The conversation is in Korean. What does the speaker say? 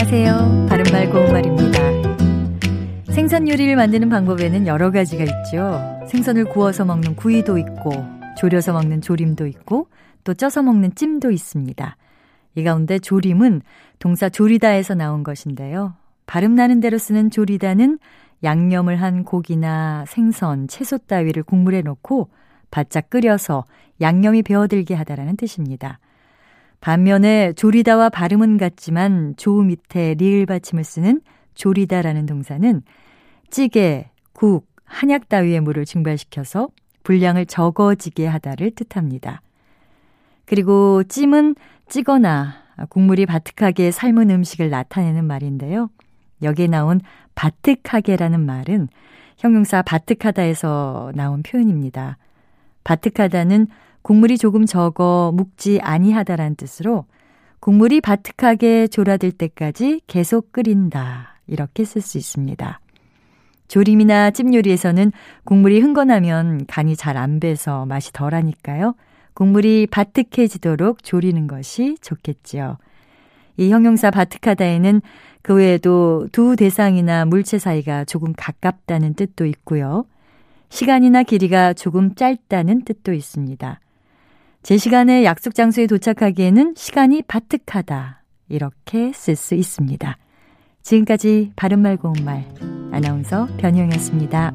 안녕하세요. 바른말 고운말입니다. 생선 요리를 만드는 방법에는 여러 가지가 있죠. 생선을 구워서 먹는 구이도 있고, 조려서 먹는 조림도 있고, 또 쪄서 먹는 찜도 있습니다. 이 가운데 조림은 동사 조리다에서 나온 것인데요. 발음 나는 대로 쓰는 조리다는 양념을 한 고기나 생선, 채소 따위를 국물에 넣고 바짝 끓여서 양념이 배어들게 하다라는 뜻입니다. 반면에 조리다와 발음은 같지만 조 밑에 리을 받침을 쓰는 조리다라는 동사는 찌개, 국, 한약 따위의 물을 증발시켜서 분량을 적어지게 하다를 뜻합니다. 그리고 찜은 찌거나 국물이 바특하게 삶은 음식을 나타내는 말인데요. 여기에 나온 바특하게라는 말은 형용사 바특하다에서 나온 표현입니다. 바특하다는 국물이 조금 적어 묵지 아니하다라는 뜻으로 국물이 바특하게 졸아들 때까지 계속 끓인다. 이렇게 쓸 수 있습니다. 조림이나 찜 요리에서는 국물이 흥건하면 간이 잘 안 배서 맛이 덜하니까요. 국물이 바특해지도록 조리는 것이 좋겠지요. 이 형용사 바특하다에는 그 외에도 두 대상이나 물체 사이가 조금 가깝다는 뜻도 있고요. 시간이나 길이가 조금 짧다는 뜻도 있습니다. 제 시간에 약속 장소에 도착하기에는 시간이 바특하다. 이렇게 쓸 수 있습니다. 지금까지 바른말 고운말 아나운서 변희영이었습니다.